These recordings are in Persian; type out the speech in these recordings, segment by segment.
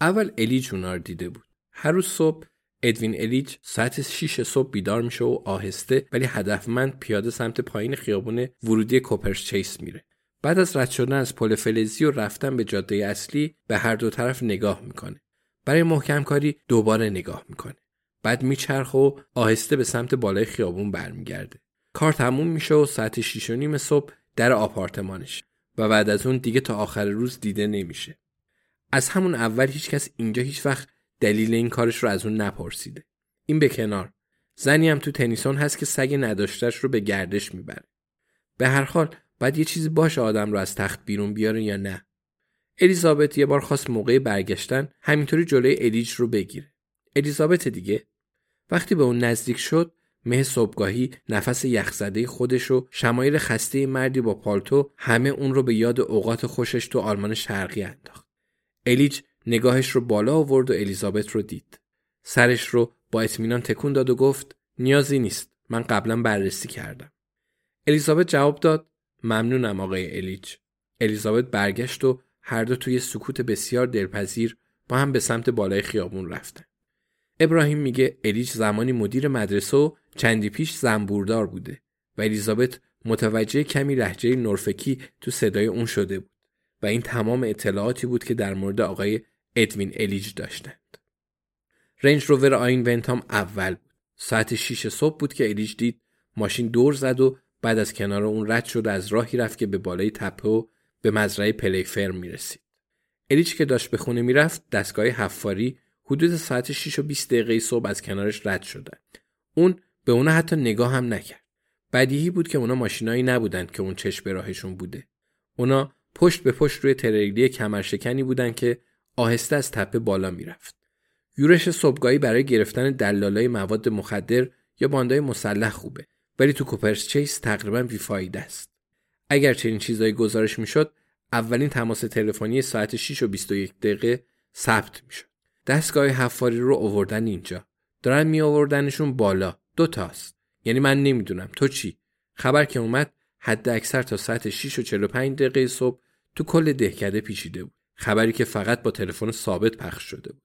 اول الیج اونا رو دیده بود. هر روز صبح ادوین الیج ساعت 6 صبح بیدار میشه و آهسته ولی هدفمند پیاده سمت پایین خیابون ورودی کوپرس چیس میره. بعد از رد شدن از پل فلزی و رفتن به جاده اصلی به هر دو طرف نگاه می‌کنه. برای محکم کاری دوباره نگاه می‌کنه. بعد میچرخه و آهسته به سمت بالای خیابون برمیگرده. کار تموم میشه و ساعت 6 و نیم صبح در آپارتمانش و بعد از اون دیگه تا آخر روز دیده نمیشه. از همون اول هیچکس اینجا هیچ وقت دلیل این کارش رو از اون نپرسیده. این به کنار. زنی هم تو تنیسون هست که سگ نداشتش رو به گردش می‌بره. به هر حال باید یه چیزی باشه آدم رو از تخت بیرون بیاره یا نه. الیزابت یه بار خواست موقع برگشتن همینطوری جلوی الیج رو بگیره. الیزابت دیگه وقتی به اون نزدیک شد مه صبحگاهی نفس یخزده خودش و شمایل خسته مردی با پالتو همه اون رو به یاد اوقات خوشش تو آلمان شرقی انداخت. الیج نگاهش رو بالا آورد و الیزابت رو دید. سرش رو با اطمینان تکون داد و گفت نیازی نیست. من قبلا بررسی کردم. الیزابت جواب داد ممنونم آقای الیج. الیزابت برگشت و هر دو توی سکوت بسیار دلپذیر با هم به سمت بالای خیابون رفتن. ابراهیم میگه الیج زمانی مدیر مدرسه و چندی پیش زنبوردار بوده و الیزابت متوجه کمی لحجه نورفکی تو صدای اون شده بود و این تمام اطلاعاتی بود که در مورد آقای ادوین الیج داشتند. رنج روور آین ونتام اول بود. ساعت 6 صبح بود که الیج دید ماشین دور زد و بعد از کنار اون رد شد از راهی رفت که به بالای تپه و به مزرعه پلی فرم می‌رسید. الیج که داشت به خونه می‌رفت دستگاه حفاری حدود ساعت 6 و 20 دقیقه صبح از کنارش رد شدن. اون به اونا حتی نگاه هم نکرد. بدیهی بود که اونا ماشینایی نبودند که اون چشم به راهشون بوده. اونا پشت به پشت روی تریلی کمرشکنی بودن که آهسته از تپه بالا می‌رفت. یورش صبحگاهی برای گرفتن دلالای مواد مخدر یا باندای مسلح خوبه ولی تو کوپرس چیس تقریبا بیفایده است. اگر چنین چیزایی گزارش می‌شد اولین تماس تلفنی ساعت 6 و 21 دقیقه ثبت می‌شد. دستگاه حفاری رو آوردن اینجا. دارن می آوردنشون بالا. دو تاست. یعنی من نمی‌دونم تو چی؟ خبر که اومد حد اکثر تا ساعت 6 و 45 دقیقه صبح تو کل دهکده پیچیده بود. خبری که فقط با تلفن ثابت پخش شده بود.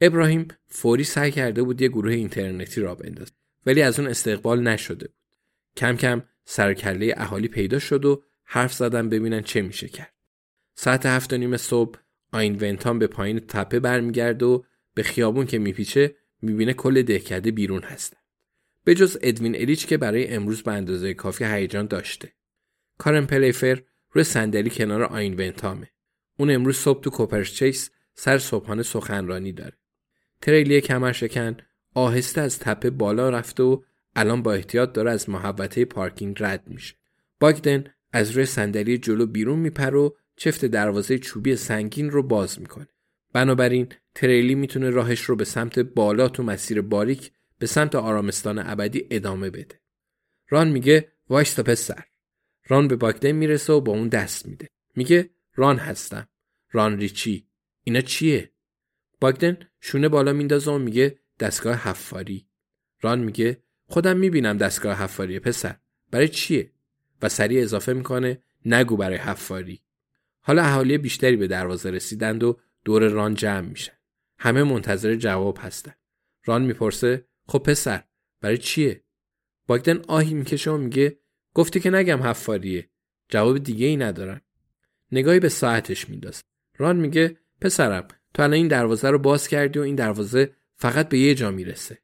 ابراهیم فوری سعی کرده بود یه گروه اینترنتی را بندازه ولی از اون استقبال نشده بود. کم کم سرکله اهالی پیدا شد و حرف زدن ببینن چه میشه کرد. ساعت هفت و نیم صبح آین ونتان به پایین تپه برمیگرده و به خیابون که میپیچه می‌بینه کل دهکده بیرون هستن. به جز ادوین الیچ که برای امروز به اندازه کافی هیجان داشته. کارن پلیفر روی صندلی کنار آین ونتامه. اون امروز صبح تو کوپرس چیس سر صبحانه سخنرانی داره. تریلی کمر شکن آهسته از تپه بالا رفته و الان با احتیاط داره از محوطه پارکینگ رد میشه. باگدن از روی صندلی جلو بیرون میپره و چفت دروازه چوبی سنگین رو باز می‌کنه. بنابراین تریلی می‌تونه راهش رو به سمت بالا تو مسیر باریک به سمت آرامستان ابدی ادامه بده. ران میگه وایستا پسر. ران به باگدن می‌رسه و با اون دست میده. میگه ران هستم. ران ریچی. اینا چیه؟ باگدن شونه بالا میندازه و میگه دستگاه حفاری. ران میگه خودم می‌بینم دستگاه حفاریه پسر. برای چیه؟ و سریع اضافه می‌کنه نگو برای حفاری. حالا اهالی بیشتری به دروازه رسیدند و دور ران جمع میشن. همه منتظر جواب هستن. ران می‌پرسه خب پسر برای چیه؟ باگدن آهی می‌کشه و میگه گفتی که نگم حفاریه. جواب دیگه ای ندارم. نگاهی به ساعتش میندازه. ران میگه پسرم تو الان این دروازه رو باز کردی و این دروازه فقط به یه جا می‌رسه.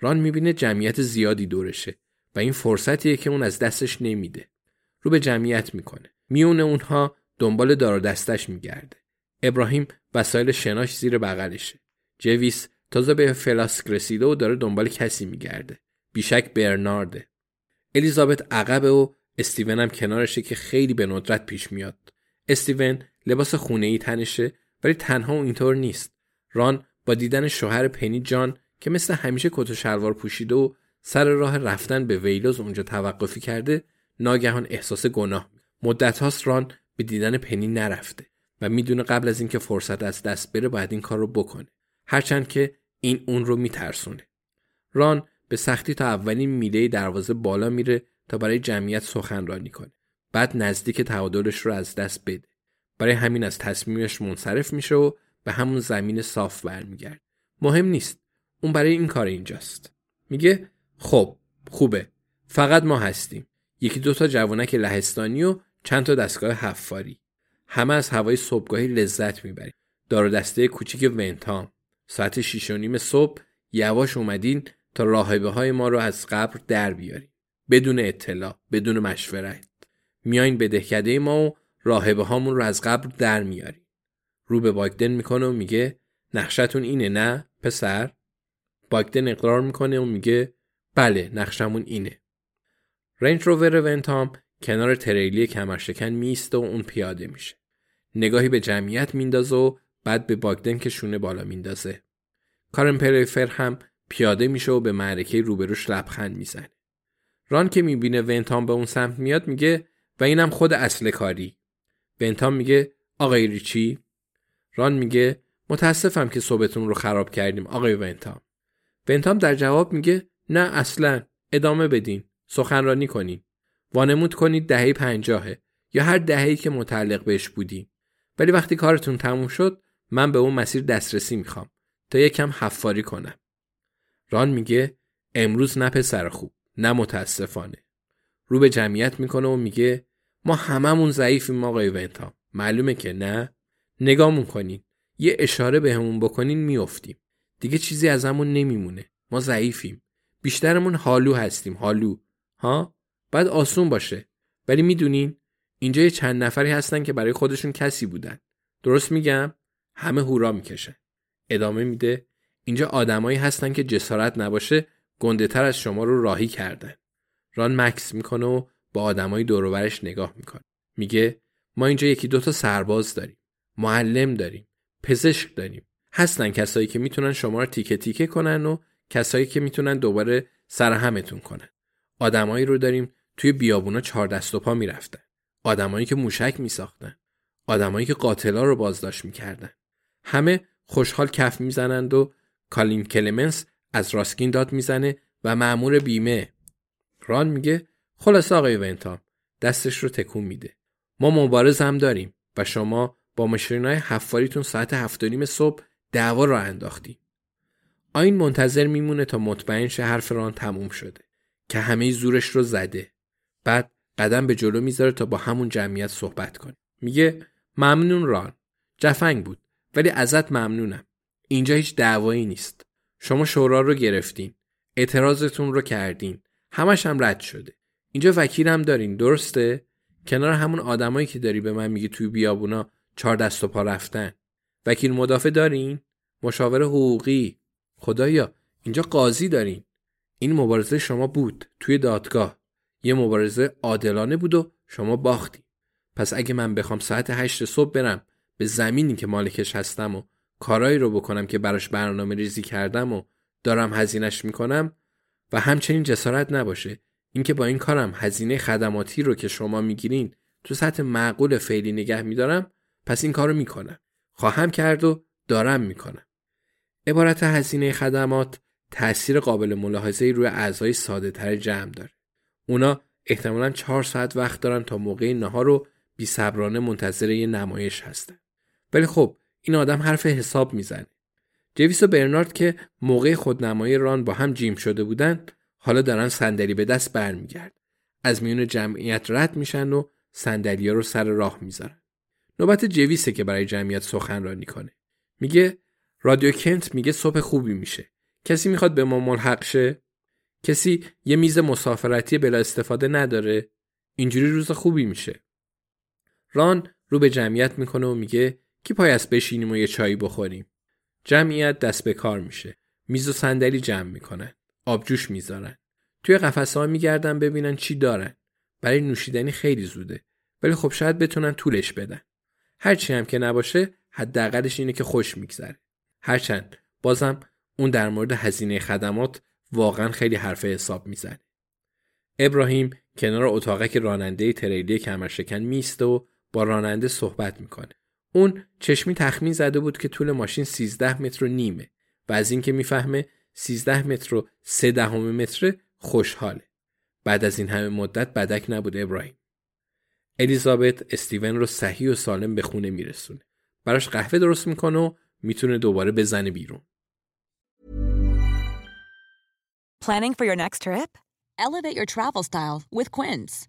ران می‌بینه جمعیت زیادی دورشه و این فرصتیه که اون از دستش نمیده. رو به جمعیت می‌کنه. میونه اونها دنبال دار دستش میگرده. ابراهیم وسایل شناش زیر بغلشه. جویس تازه به فلاسک رسیده و داره دنبال کسی میگرده. بیشک برنارده. الیزابت عقبه و استیون هم کنارشه که خیلی به ندرت پیش میاد. استیون لباس خونه ای تنشه ولی تنها و اینطور نیست. ران با دیدن شوهر پنی جان که مثل همیشه کت و شلوار پوشیده و سر راه رفتن به ویلوز اونجا توقفی کرده ناگهان احساس گناه. مدت هاست ران به دیدن پنی نرفته و می‌دونه قبل از اینکه فرصت از دست بره باید این کار رو بکنه. هرچند که این اون رو میترسونه. ران به سختی تا اولین میله دروازه بالا میره تا برای جمعیت سخنرانی کنه. بعد نزدیک تعادلش رو از دست بده. برای همین از تصمیمش منصرف میشه و به همون زمین صاف برمیگرد مهم نیست. اون برای این کار اینجاست. میگه خب خوبه. فقط ما هستیم. یکی دوتا جوانک لهستانی و چند تا دستگاه حفاری. همه از هوای صبحگاهی لذت می‌بریم. دار دسته کوچیک ونتام. ساعت شیش و نیم صبح یواش اومدین تا راهبه های ما رو از قبر در بیاریم بدون اطلاع بدون مشورت. میاین به دهکده ما و راهبه هامون رو از قبر در میاریم رو به باگدن می‌کنه و میگه نقشتون اینه نه پسر؟ باگدن اقرار می‌کنه و میگه بله نقشمون اینه. رنج روور ونتام کنار تریلی کمرشکن میسته و اون پیاده میشه. نگاهی به جمعیت میندازه و بعد به باگدن که شونه بالا میندازه. کارن پریفر هم پیاده میشه و به معرکه روبروش لبخند می‌زنه. ران که می‌بینه ونتام به اون سمت میاد میگه و اینم خود اصل کاری. ونتام میگه آقای ریچی؟ ران میگه متاسفم که صبحتون رو خراب کردیم آقای ونتام. ونتام در جواب میگه نه اصلا. ادامه بدین. سخنرانی کنین. وانمود کنید دهه پنجاهه یا هر دههی که متعلق بهش بودیم ولی وقتی کارتون تموم شد من به اون مسیر دسترسی می‌خوام تا یکم حفاری کنم. ران میگه امروز نه پسر خوب نه متاسفانه. رو به جمعیت می‌کنه و میگه ما هممون ضعیفیم آقای ونتام معلومه که نه؟ نگامون کنین. یه اشاره به بکنین میافتیم. دیگه چیزی از همون نمیمونه. ما ضعیفیم. بیشترمون حالو هستیم حالو ها؟ بعد آسون باشه. ولی می‌دونین اینجا یه چند نفری هستن که برای خودشون کسی بودن. درست میگم؟ همه هورا می‌کشن ادامه میده اینجا آدمایی هستن که جسارت نباشه گنده تر از شما رو راهی کردن ران مکس می‌کنه و با آدمای دوروبرش نگاه می‌کنه. میگه ما اینجا یکی دوتا سرباز داریم معلم داریم پزشک داریم. هستن کسایی که می‌تونن شما رو تیکه تیکه کنن و کسایی که می‌تونن دوباره سرهمتون کنن. آدمایی رو داریم توی بیابونا چهار دست و پا می‌رفتن. آدمایی که موشک میساختن. آدمایی که قاتلا رو بازداشت می‌کردن. همه خوشحال کف می‌زنند و کالین کلمنس از راسکین داد می‌زنه و مأمور بیمه ران میگه خلاص آقای ونتام دستش رو تکون میده ما مبارز هم داریم و شما با های حفاریتون ساعت هفتانیم صبح دعوا را انداختی. آین منتظر میمونه تا مطمئن شه حرف ران تموم شده که همه زورش رو زده. بعد قدم به جلو می‌ذاره تا با همون جمعیت صحبت کنه. میگه ممنون ران. جفنگ بود ولی ازت ممنونم. اینجا هیچ دعوایی نیست. شما شورا رو گرفتین. اعتراضتون رو کردین. همش هم رد شده. اینجا وکیلم دارین درسته؟ کنار همون آدمایی که داری به من میگی توی بیابونا چهار دست و پا رفتن وکیل مدافع دارین مشاور حقوقی خدایا اینجا قاضی دارین این مبارزه شما بود توی دادگاه یه مبارزه عادلانه بود و شما باختی پس اگه من بخوام ساعت هشت صبح برم به زمینی که مالکش هستم و کارایی رو بکنم که براش برنامه ریزی کردم و دارم هزینش می‌کنم و همچنین جسارت نباشه. اینکه با این کارم هزینه خدماتی رو که شما می‌گیرین تو سطح معقول فعلی نگه میدارم پس این کارو می‌کنم. خواهم کرد و دارم می‌کنم. عبارت هزینه خدمات تأثیر قابل ملاحظه روی اعضای ساده تر جمع داره. اونا احتمالا چهار ساعت وقت دارن تا موقع نهار رو بی صبرانه منتظر یه نمایش هستن. ولی خب این آدم حرف حساب می‌زنه. جویس و برنارد که موقع خودنمایی ران با هم جیم شده بودن حالا دارن صندلی به دست برمیگرد از میون جمعیت رد میشن و صندلیا رو سر راه می‌ذارن. نوبت جویسه که برای جمعیت سخنرانی کنه. میگه رادیو کنت میگه صبح خوبی میشه. کسی می‌خواد به ما ملحق شه؟ کسی یه میز مسافرتی بلا استفاده نداره؟ اینجوری روز خوبی میشه. ران رو به جمعیت می‌کنه و میگه کی پایست بشینیم و یه چایی بخوریم؟ جمعیت دست به کار میشه. میز و صندلی جمع می‌کنن. آبجوش می‌ذارن. توی قفسه ها میگردن ببینن چی دارن. برای نوشیدنی خیلی زوده. ولی خب شاید بتونن طولش بدن. هرچی هم که نباشه حداقلش اینه که خوش میگذره. هرچند بازم اون در مورد هزینه خدمات واقعا خیلی حرف حساب می‌زنه. ابراهیم کنار اتاقک راننده تریلی کمرشکن میسته و با راننده صحبت می‌کنه. اون چشمی تخمین زده بود که طول ماشین 13 متر و نیمه و از اینکه می‌فهمه 13 متر و 3 دهم متر خوشحاله بعد از این همه مدت بدک نبود ابراهیم الیزابت استیون رو صحیح و سالم به خونه میرسونه براش قهوه درست می‌کنه و می‌تونه دوباره بزنه بیرون Planning for your next trip? Elevate your travel style with Quince.